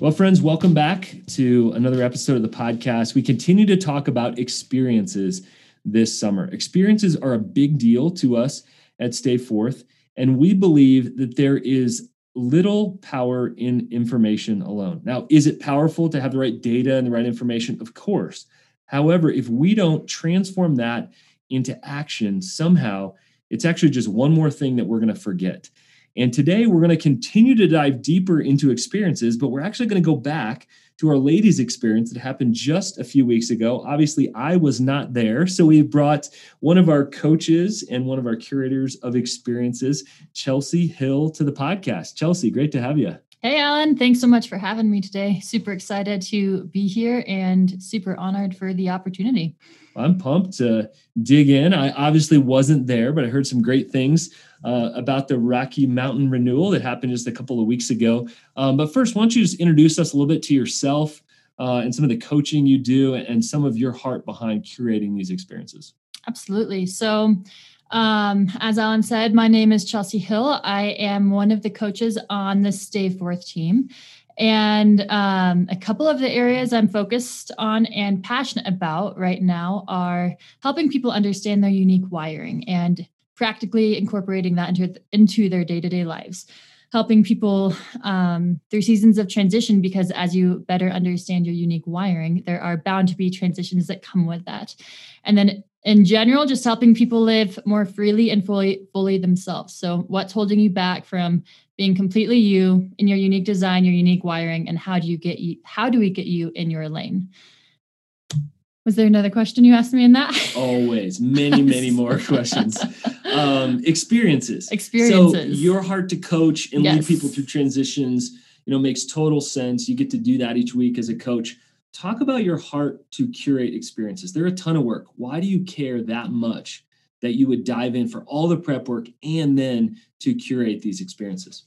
Well, friends, welcome back to another episode of the podcast. We continue to talk about experiences this summer. Experiences are a big deal to us at Stay Forth, and we believe that there is little power in information alone. Now, is it powerful to have the right data and the right information? Of course. However, if we don't transform that into action somehow, it's actually just one more thing that we're going to forget. And today we're going to continue to dive deeper into experiences, but we're actually going to go back to our ladies' experience that happened just a few weeks ago. Obviously, I was not there. So we brought one of our coaches and one of our curators of experiences, Chelsea Hill, to the podcast. Chelsea, great to have you. Hey, Alan. Thanks so much for having me today. Super excited to be here and super honored for the opportunity. I'm pumped to dig in. I obviously wasn't there, but I heard some great things uh, about the Rocky Mountain renewal that happened just a couple of weeks ago. Um, but first, why don't you just introduce us a little bit to yourself uh, and some of the coaching you do and some of your heart behind curating these experiences? Absolutely. So, um, as Alan said, my name is Chelsea Hill. I am one of the coaches on the Stay Forth team. And um, a couple of the areas I'm focused on and passionate about right now are helping people understand their unique wiring and practically incorporating that into, into their day-to-day lives helping people um, through seasons of transition because as you better understand your unique wiring there are bound to be transitions that come with that. And then in general just helping people live more freely and fully fully themselves. So what's holding you back from being completely you in your unique design your unique wiring and how do you get you how do we get you in your lane was there another question you asked me in that? Always, many, many more questions. Um, experiences. Experiences. So your heart to coach and yes. lead people through transitions, you know, makes total sense. You get to do that each week as a coach. Talk about your heart to curate experiences. They're a ton of work. Why do you care that much that you would dive in for all the prep work and then to curate these experiences?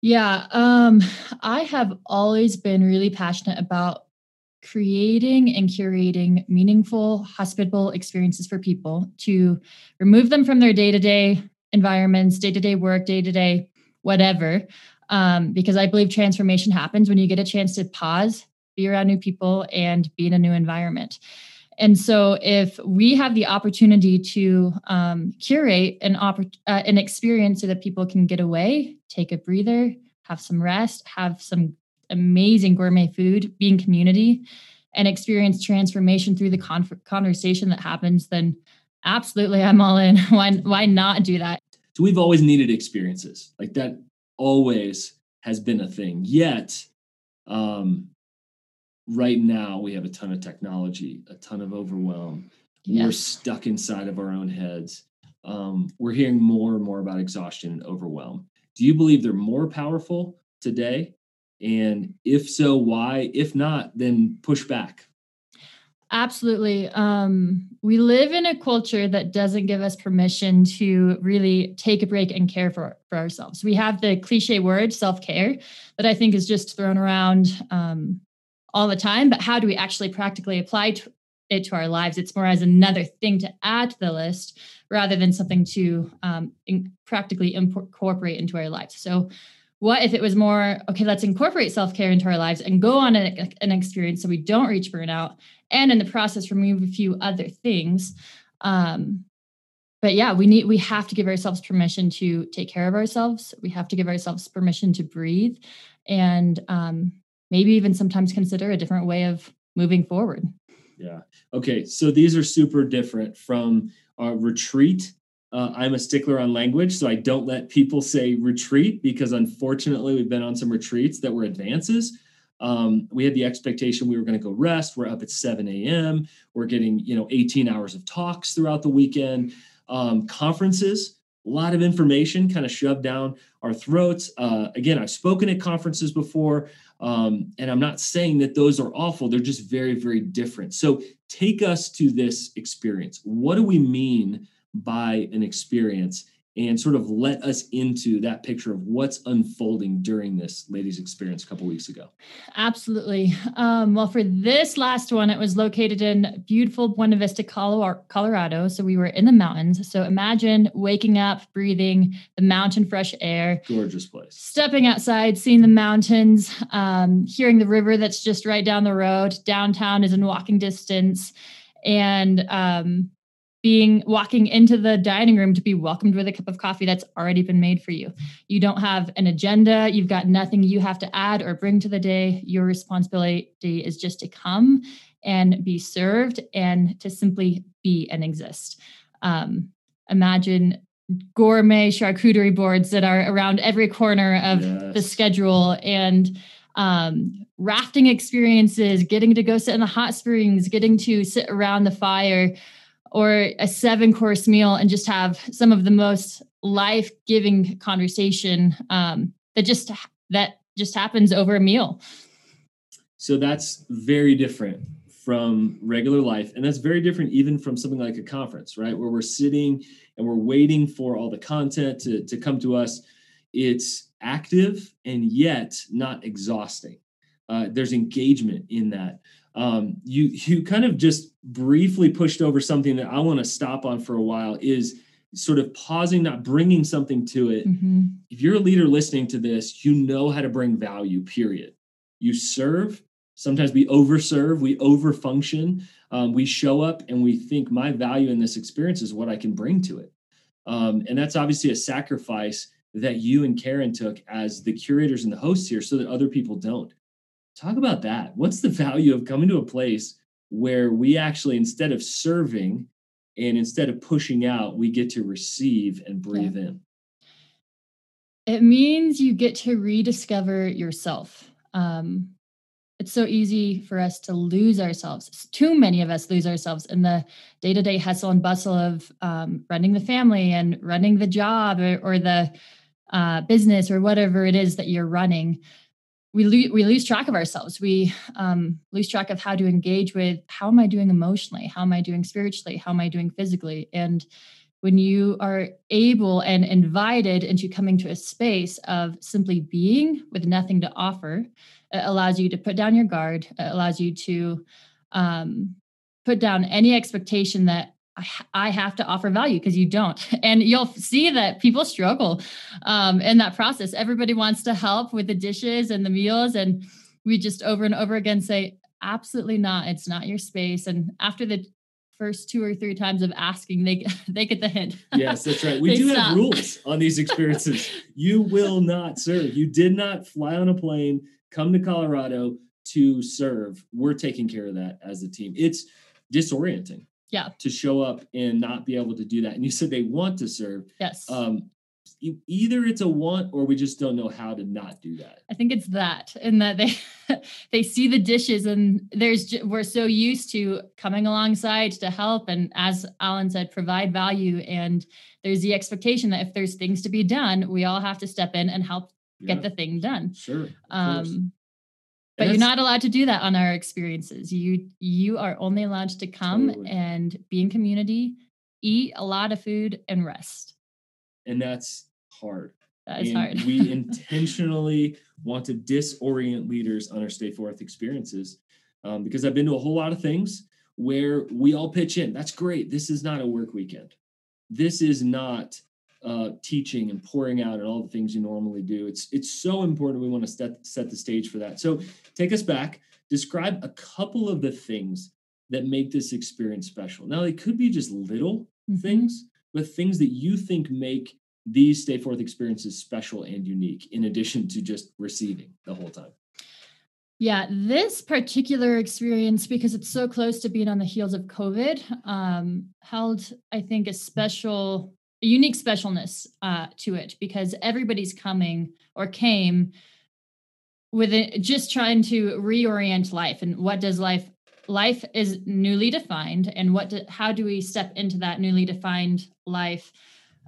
Yeah, um, I have always been really passionate about creating and curating meaningful, hospitable experiences for people to remove them from their day to day environments, day to day work, day to day whatever. Um, because I believe transformation happens when you get a chance to pause, be around new people, and be in a new environment. And so, if we have the opportunity to um, curate an uh, an experience so that people can get away, take a breather, have some rest, have some amazing gourmet food, being community, and experience transformation through the con- conversation that happens, then absolutely I'm all in. why why not do that? So we've always needed experiences. Like that always has been a thing. Yet um right now we have a ton of technology, a ton of overwhelm. Yes. We're stuck inside of our own heads. Um, we're hearing more and more about exhaustion and overwhelm. Do you believe they're more powerful today and if so, why? If not, then push back. Absolutely. Um, we live in a culture that doesn't give us permission to really take a break and care for, for ourselves. We have the cliche word self care that I think is just thrown around um, all the time. But how do we actually practically apply to it to our lives? It's more as another thing to add to the list rather than something to um, in, practically incorporate into our lives. So, what if it was more okay let's incorporate self-care into our lives and go on an, an experience so we don't reach burnout and in the process remove a few other things. Um, but yeah we need we have to give ourselves permission to take care of ourselves. We have to give ourselves permission to breathe and um, maybe even sometimes consider a different way of moving forward. Yeah. Okay so these are super different from a retreat uh, I'm a stickler on language, so I don't let people say retreat because unfortunately we've been on some retreats that were advances. Um, we had the expectation we were going to go rest. We're up at 7 a.m. We're getting you know 18 hours of talks throughout the weekend. Um, conferences, a lot of information kind of shoved down our throats. Uh, again, I've spoken at conferences before, um, and I'm not saying that those are awful. They're just very, very different. So take us to this experience. What do we mean? By an experience and sort of let us into that picture of what's unfolding during this ladies experience a couple weeks ago. Absolutely. Um, well for this last one it was located in beautiful buena vista colorado. So we were in the mountains. So imagine waking up breathing the mountain fresh air gorgeous place. stepping outside seeing the mountains um, hearing the river that's just right down the road. Downtown is in walking distance. And um, being walking into the dining room to be welcomed with a cup of coffee that's already been made for you. You don't have an agenda, you've got nothing you have to add or bring to the day. Your responsibility is just to come and be served and to simply be and exist. Um, imagine gourmet charcuterie boards that are around every corner of yes. the schedule and um, rafting experiences, getting to go sit in the hot springs, getting to sit around the fire or a seven course meal and just have some of the most life giving conversation um, that just that just happens over a meal. So that's very different from regular life, and that's very different even from something like a conference, right? Where we're sitting and we're waiting for all the content to to come to us. It's active and yet not exhausting. Uh, there's engagement in that um, you you kind of just briefly pushed over something that I want to stop on for a while is sort of pausing, not bringing something to it. Mm-hmm. If you're a leader listening to this, you know how to bring value. Period. You serve. Sometimes we overserve, we overfunction. Um, we show up and we think my value in this experience is what I can bring to it. Um, and that's obviously a sacrifice that you and Karen took as the curators and the hosts here so that other people don't. Talk about that. What's the value of coming to a place where we actually, instead of serving and instead of pushing out, we get to receive and breathe yeah. in? It means you get to rediscover yourself. Um, it's so easy for us to lose ourselves. Too many of us lose ourselves in the day to day hustle and bustle of um, running the family and running the job or, or the uh, business or whatever it is that you're running we, lo- we lose track of ourselves. We um, lose track of how to engage with how am I doing emotionally? How am I doing spiritually? How am I doing physically? And when you are able and invited into coming to a space of simply being with nothing to offer, it allows you to put down your guard. It allows you to um, put down any expectation that I, have to offer value because you don't. And you'll see that people struggle um, in that process. Everybody wants to help with the dishes and the meals. And we just over and over again say, absolutely not. It's not your space. And after the first two or three times of asking, they they get the hint. Yes, that's right. We do stop. have rules on these experiences. you will not serve. You did not fly on a plane, come to Colorado to serve. We're taking care of that as a team. It's disorienting yeah. to show up and not be able to do that. And you said they want to serve. Yes. Um either it's a want or we just don't know how to not do that. I think it's that and that they they see the dishes and there's we're so used to coming alongside to help and as alan said provide value and there's the expectation that if there's things to be done we all have to step in and help yeah. get the thing done. Sure um but you're not allowed to do that on our experiences. You you are only allowed to come totally. and be in community eat a lot of food and rest. And that's hard. That is and hard. we intentionally want to disorient leaders on our stay forth experiences um, because i've been to a whole lot of things where we all pitch in that's great. This is not a work weekend. This is not uh, teaching and pouring out and all the things you normally do. It's it's so important. We want to set set the stage for that. So take us back. Describe a couple of the things that make this experience special. Now they could be just little mm-hmm. things, but things that you think make these stay forth experiences special and unique, in addition to just receiving the whole time. Yeah, this particular experience, because it's so close to being on the heels of COVID, um, held, I think, a special a unique specialness uh, to it because everybody's coming or came with it, just trying to reorient life and what does life life is newly defined and what do, how do we step into that newly defined life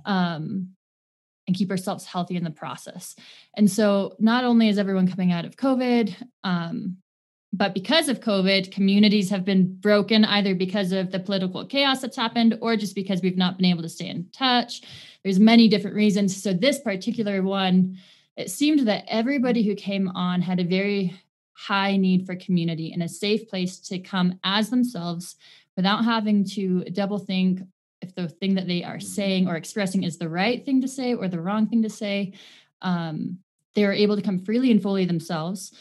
um, and keep ourselves healthy in the process. And so not only is everyone coming out of covid um, but because of COVID, communities have been broken either because of the political chaos that's happened or just because we've not been able to stay in touch. There's many different reasons. So this particular one, it seemed that everybody who came on had a very high need for community and a safe place to come as themselves without having to double think if the thing that they are mm-hmm. saying or expressing is the right thing to say or the wrong thing to say. Um, they are able to come freely and fully themselves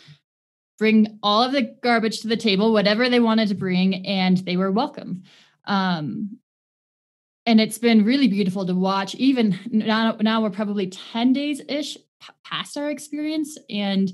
bring all of the garbage to the table, whatever they wanted to bring, and they were welcome. Um, and it's been really beautiful to watch. Even now, now we're probably 10 days ish past our experience. And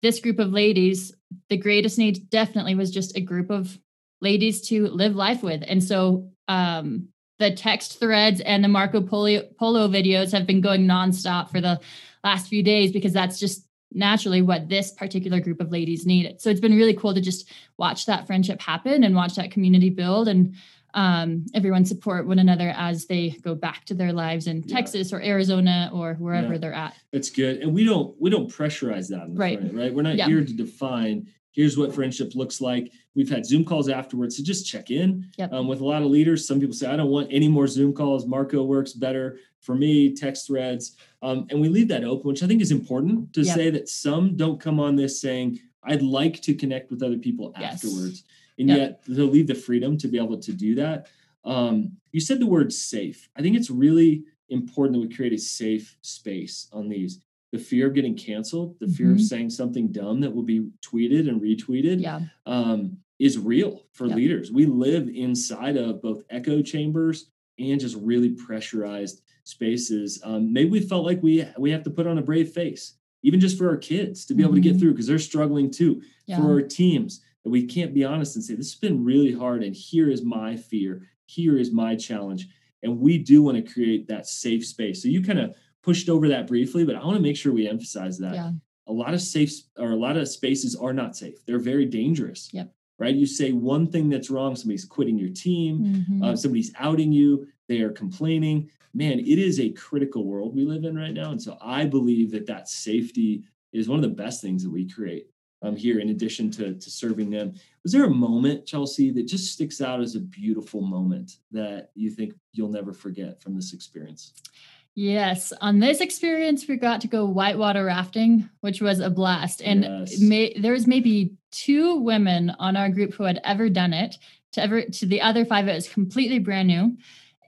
this group of ladies, the greatest need definitely was just a group of ladies to live life with. And so um, the text threads and the Marco Polo, Polo videos have been going nonstop for the last few days because that's just naturally what this particular group of ladies needed. So it's been really cool to just watch that friendship happen and watch that community build and um, everyone support one another as they go back to their lives in yeah. Texas or Arizona or wherever yeah. they're at. That's good. And we don't we don't pressurize that right. Front, right? We're not yeah. here to define here's what friendship looks like. We've had Zoom calls afterwards to just check in yep. um, with a lot of leaders. Some people say, I don't want any more Zoom calls. Marco works better for me, text threads. Um, and we leave that open, which I think is important to yep. say that some don't come on this saying, I'd like to connect with other people yes. afterwards. And yep. yet they'll leave the freedom to be able to do that. Um, you said the word safe. I think it's really important that we create a safe space on these the fear of getting canceled, the fear mm-hmm. of saying something dumb that will be tweeted and retweeted, yeah. um, is real for yep. leaders. We live inside of both echo chambers and just really pressurized spaces. Um, maybe we felt like we we have to put on a brave face, even just for our kids to be mm-hmm. able to get mm-hmm. through because they're struggling too. Yeah. For our teams, that we can't be honest and say this has been really hard, and here is my fear, here is my challenge, and we do want to create that safe space. So you kind of pushed over that briefly, but I want to make sure we emphasize that. Yeah. A lot of safe or a lot of spaces are not safe. They're very dangerous. Yep. Right. You say one thing that's wrong, somebody's quitting your team, mm-hmm. uh, somebody's outing you, they are complaining. Man, it is a critical world we live in right now. And so I believe that that safety is one of the best things that we create um, here, in addition to, to serving them. Was there a moment, Chelsea, that just sticks out as a beautiful moment that you think you'll never forget from this experience? Yes, on this experience, we got to go whitewater rafting, which was a blast. And yes. may, there was maybe two women on our group who had ever done it. To ever to the other five, it was completely brand new,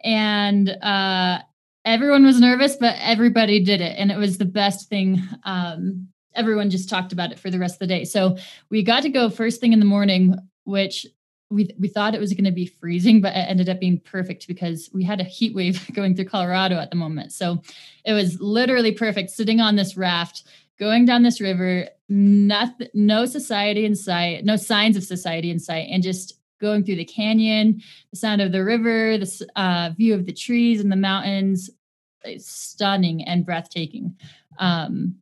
and uh, everyone was nervous, but everybody did it, and it was the best thing. Um, everyone just talked about it for the rest of the day. So we got to go first thing in the morning, which we we thought it was going to be freezing, but it ended up being perfect because we had a heat wave going through Colorado at the moment. So it was literally perfect sitting on this raft, going down this river, nothing, no society in sight, no signs of society in sight, and just going through the canyon, the sound of the river, the uh, view of the trees and the mountains, it's stunning and breathtaking. Um,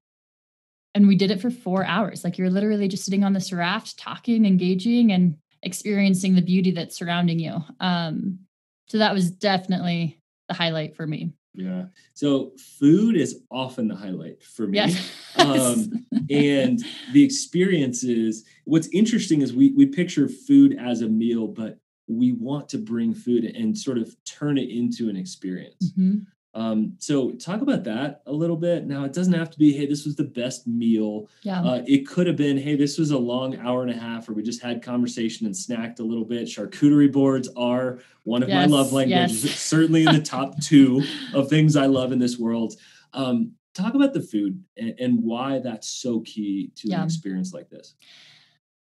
and we did it for four hours. Like you're literally just sitting on this raft, talking, engaging, and experiencing the beauty that's surrounding you. Um, so that was definitely the highlight for me. Yeah. So food is often the highlight for me. Yes. um, and the experiences, what's interesting is we we picture food as a meal, but we want to bring food and sort of turn it into an experience. Mm-hmm. Um, so talk about that a little bit. Now it doesn't have to be, hey, this was the best meal. Yeah. Uh, it could have been, hey, this was a long hour and a half where we just had conversation and snacked a little bit. Charcuterie boards are one of yes, my love languages. Yes. certainly in the top two of things I love in this world. Um, talk about the food and, and, why that's so key to yeah. an experience like this.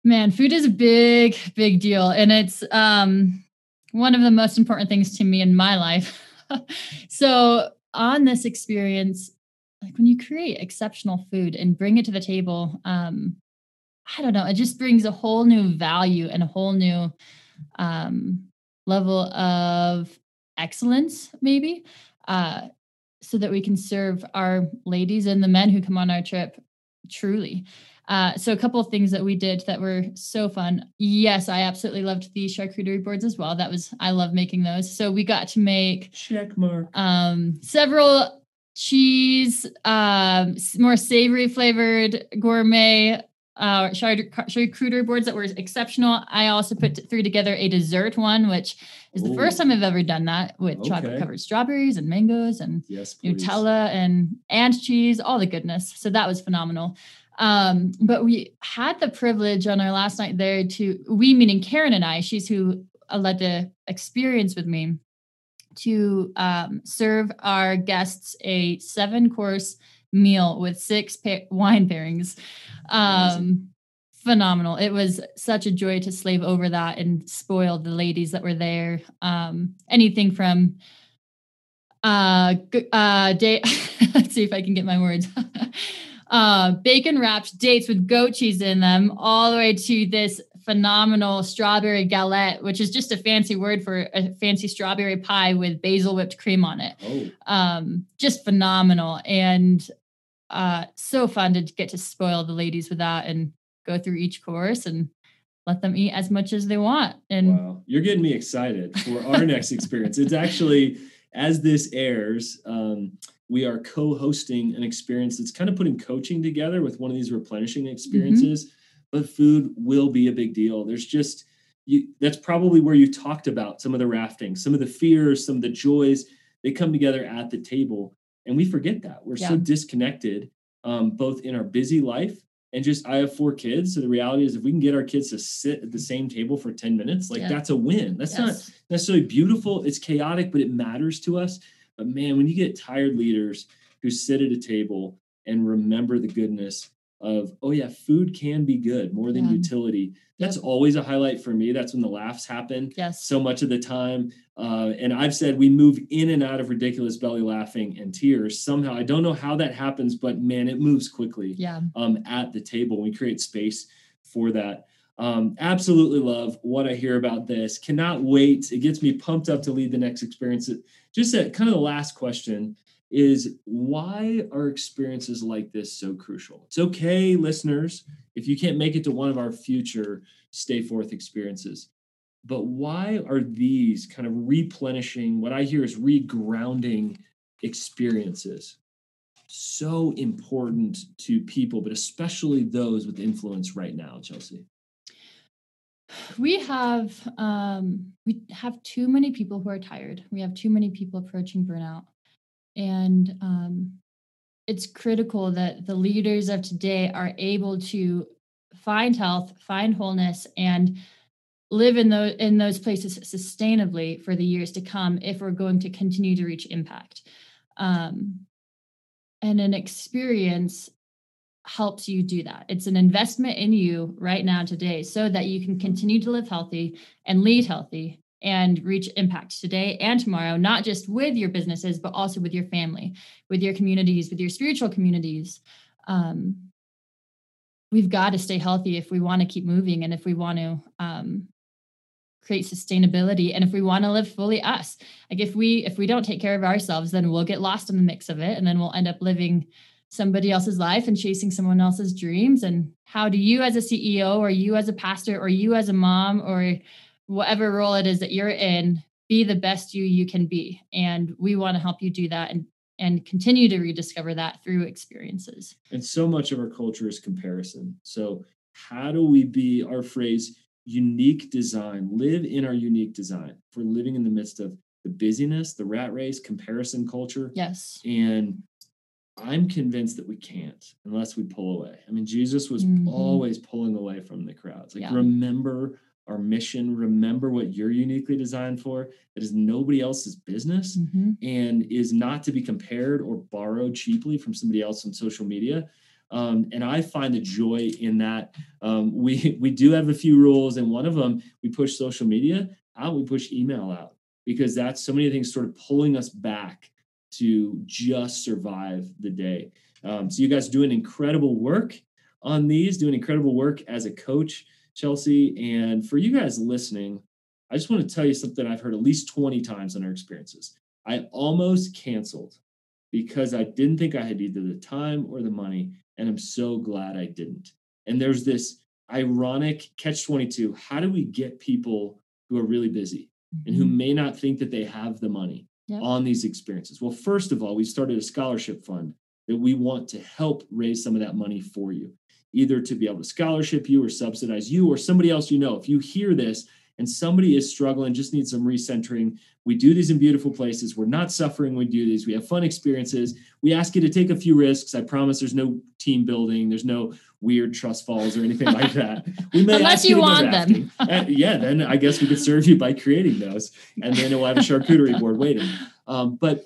Man, food is a big, big deal. And it's um, one of the most important things to me in my life. so on this experience, like when you create exceptional food and bring it to the table, um, I don't know, it just brings a whole new value and a whole new um, level of excellence, maybe, uh, so that we can serve our ladies and the men who come on our trip truly. Uh, so a couple of things that we did that were so fun. Yes, I absolutely loved the charcuterie boards as well. That was I love making those. So we got to make check mark um, several cheese, um, more savory flavored gourmet uh, charcuterie boards that were exceptional. I also put threw together a dessert one, which is the Ooh. first time I've ever done that with okay. chocolate covered strawberries and mangoes and yes, Nutella and and cheese, all the goodness. So that was phenomenal. Um, but we had the privilege on our last night there to we meaning Karen and I, she's who led the experience with me to um, serve our guests a seven course meal with six pa- wine pairings. Um, phenomenal. It was such a joy to slave over that and spoil the ladies that were there. Um, anything from uh, uh, day. let's see if I can get my words. uh, bacon wrapped dates with goat cheese in them, all the way to this phenomenal strawberry galette, which is just a fancy word for a fancy strawberry pie with basil whipped cream on it. Oh. Um, just phenomenal and uh, so fun to get to spoil the ladies with that and go through each course and let them eat as much as they want. And wow, you're getting me excited for our next experience. It's actually as this airs. Um, we are co-hosting an experience that's kind of putting coaching together with one of these replenishing mm-hmm. experiences. Mm-hmm but food will be a big deal. There's just you, that's probably where you talked about some of the rafting, some of the fears, some of the joys. They come together at the table, and we forget that we're yeah. so disconnected, um, both in our busy life and just. I have four kids, so the reality is, if we can get our kids to sit at the same table for ten minutes, like yeah. that's a win. That's yes. not necessarily beautiful. It's chaotic, but it matters to us. But man, when you get tired leaders who sit at a table and remember the goodness of oh yeah food can be good more than yeah. utility that's yep. always a highlight for me. That's when the laughs happen yes. so much of the time. Uh, and i've said we move in and out of ridiculous belly laughing and tears somehow. I don't know how that happens but man it moves quickly yeah. um, at the table. We create space for that um, absolutely love what i hear about this cannot wait it gets me pumped up to lead the next experience just kind of the last question is why are experiences like this so crucial? It's okay, listeners, if you can't make it to one of our future Stay Forth experiences. But why are these kind of replenishing, what I hear is regrounding experiences so important to people, but especially those with influence right now, Chelsea? We have um, we have too many people who are tired. We have too many people approaching burnout. And um, it's critical that the leaders of today are able to find health, find wholeness, and live in those in those places sustainably for the years to come if we're going to continue to reach impact. Um, and an experience helps you do that. It's an investment in you right now today so that you can continue to live healthy and lead healthy and reach impact today and tomorrow, not just with your businesses, but also with your family, with your communities, with your spiritual communities. Um, we've got to stay healthy if we want to keep moving and if we want to um, create sustainability and if we want to live fully us like if we if we don't take care of ourselves then we'll get lost in the mix of it and then we'll end up living somebody else's life and chasing someone else's dreams and how do you as a ceo or you as a pastor or you as a mom or whatever role it is that you're in, be the best you you can be. And we want to help you do that and and continue to rediscover that through experiences. And so much of our culture is comparison. So how do we be our phrase unique design, live in our unique design? If we're living in the midst of the busyness, the rat race, comparison culture. Yes. And I'm convinced that we can't unless we pull away. I mean, Jesus was mm-hmm. always pulling away from the crowds. Like, yeah. remember our mission remember what you're uniquely designed for that is nobody else's business mm-hmm. and is not to be compared or borrowed cheaply from somebody else on social media um, and i find the joy in that um, we we do have a few rules and one of them we push social media out we push email out because that's so many things sort of pulling us back to just survive the day um, so you guys doing incredible work on these doing incredible work as a coach Chelsea. And for you guys listening, I just want to tell you something I've heard at least 20 times in our experiences. I almost canceled because I didn't think I had either the time or the money. And I'm so glad I didn't. And there's this ironic catch 22. How do we get people who are really busy and who mm-hmm. may not think that they have the money yep. on these experiences? Well, first of all, we started a scholarship fund that we want to help raise some of that money for you. either to be able to scholarship you or subsidize you or somebody else you know. If you hear this and somebody is struggling, just needs some recentering, we do these in beautiful places. We're not suffering we do these. We have fun experiences. We ask you to take a few risks. I promise there's no team building, there's no weird trust falls or anything like that. We may Unless you, you want them. uh, yeah, then I guess we could serve you by creating those. And then we'll have a charcuterie board waiting. Um, but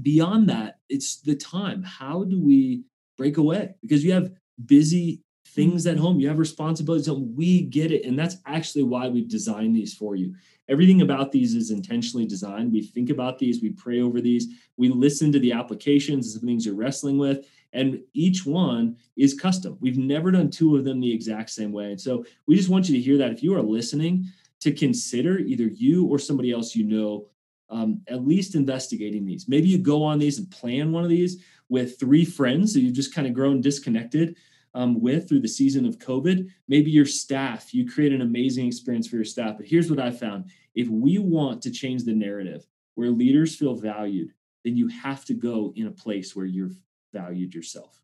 beyond that, it's the time. How do we break away? Because you have busy things at home, you have responsibilities. So we get it. And that's actually why we've designed these for you. Everything about these is intentionally designed. We think about these, we pray over these, we listen to the applications and things you're wrestling with. And each one is custom. We've never done two of them the exact same way. And so we just want you to hear that if you are listening, to consider either you or somebody else you know um, at least investigating these. Maybe you go on these and plan one of these with three friends that you've just kind of grown disconnected um, with through the season of COVID. Maybe your staff, you create an amazing experience for your staff. But here's what I found if we want to change the narrative where leaders feel valued, then you have to go in a place where you're valued yourself.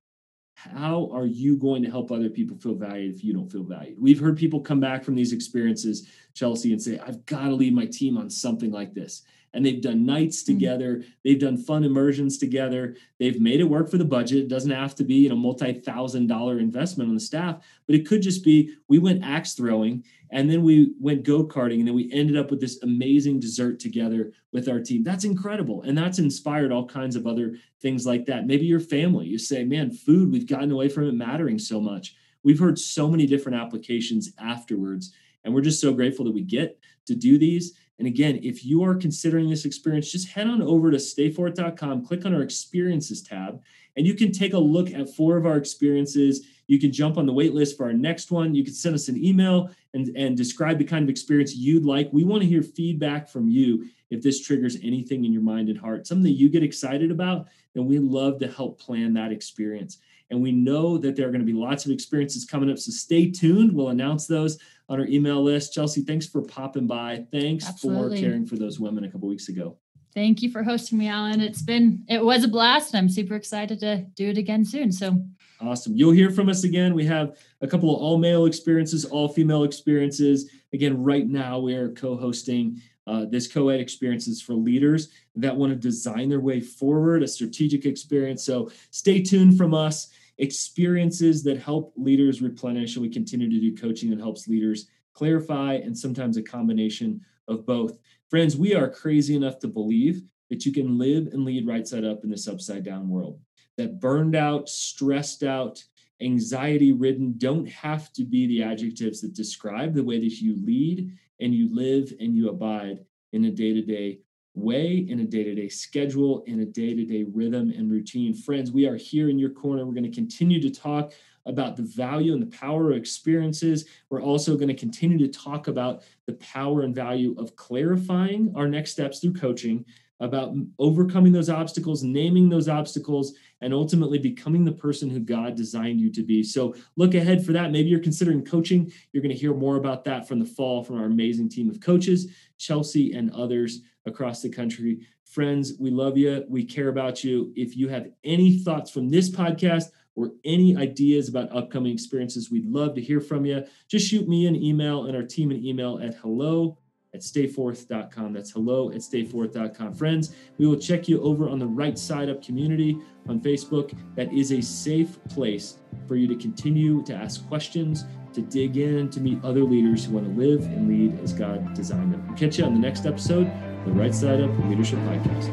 How are you going to help other people feel valued if you don't feel valued? We've heard people come back from these experiences, Chelsea, and say, I've got to lead my team on something like this and they've done nights mm. together. Mm-hmm. They've done fun immersions together. They've made it work for the budget. It doesn't have to be you know multi-thousand dollar investment on the staff, but it could just be we went axe throwing and then we went go-karting and then we ended up with this amazing dessert together with our team. That's incredible. And that's inspired all kinds of other things like that. Maybe your family, you say, man, food, we've gotten away from it mattering so much. We've heard so many different applications afterwards. And we're just so grateful that we get to do these. And again, if you are considering this experience, just head on over to stayforth.com, click on our experiences tab, and you can take a look at four of our experiences. You can jump on the wait list for our next one. You can send us an email and, and describe the kind of experience you'd like. We want to hear feedback from you if this triggers anything in your mind and heart, something that you get excited about, then we love to help plan that experience. And we know that there are going to be lots of experiences coming up. So stay tuned. We'll announce those on our email list. Chelsea, thanks for popping by. Thanks Absolutely. for caring for those women a couple weeks ago. Thank you for hosting me, Alan. It's been it was a blast, I'm super excited to do it again soon. So awesome. You'll hear from us again. We have a couple of all male experiences, all female experiences. Again, right now we are co-hosting uh, this co-ed experiences for leaders that want to design their way forward, a strategic experience. So stay tuned from us experiences that help leaders replenish. And we continue to do coaching that helps leaders clarify and sometimes a combination of both. Friends, we are crazy enough to believe that you can live and lead right side up in this upside down world. That burned out, stressed out, anxiety ridden don't have to be the adjectives that describe the way that you lead and you live and you abide in a day to day way, in a day to day schedule, in a day to day rhythm and routine. Friends, we are here in your corner. We're going to continue to talk about the value and the power of experiences. We're also going to continue to talk about the power and value of clarifying our next steps through coaching, about overcoming those obstacles, naming those obstacles, and ultimately becoming the person who God designed you to be. So look ahead for that. Maybe you're considering coaching. You're going to hear more about that from the fall from our amazing team of coaches, Chelsea and others across the country. Friends, we love you. We care about you. If you have any thoughts from this podcast or any ideas about upcoming experiences, we'd love to hear from you. Just shoot me an email and our team an email at hello at stayforth.com. That's hello at stayforth.com. Friends, we will check you over on the right side up community on Facebook. That is a safe place for you to continue to ask questions, to dig in, to meet other leaders who want to live and lead as God designed them. We'll catch you on the next episode the Right Side Up Leadership Podcast.